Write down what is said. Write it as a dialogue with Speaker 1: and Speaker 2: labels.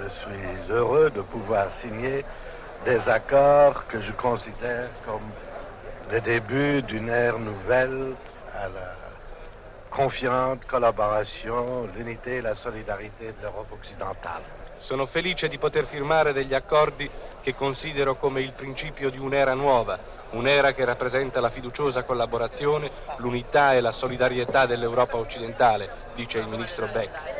Speaker 1: je suis heureux de pouvoir signer des accords que je considère comme le début d'une ère nouvelle à la confiante collaboration, l'unité et la solidarité de l'Europe occidentale.
Speaker 2: Sono felice di poter firmare degli accordi che considero come il principio di un'era nuova, un'era che rappresenta la fiduciosa collaborazione, l'unità e la solidarietà dell'Europa occidentale, dice il ministro Beck.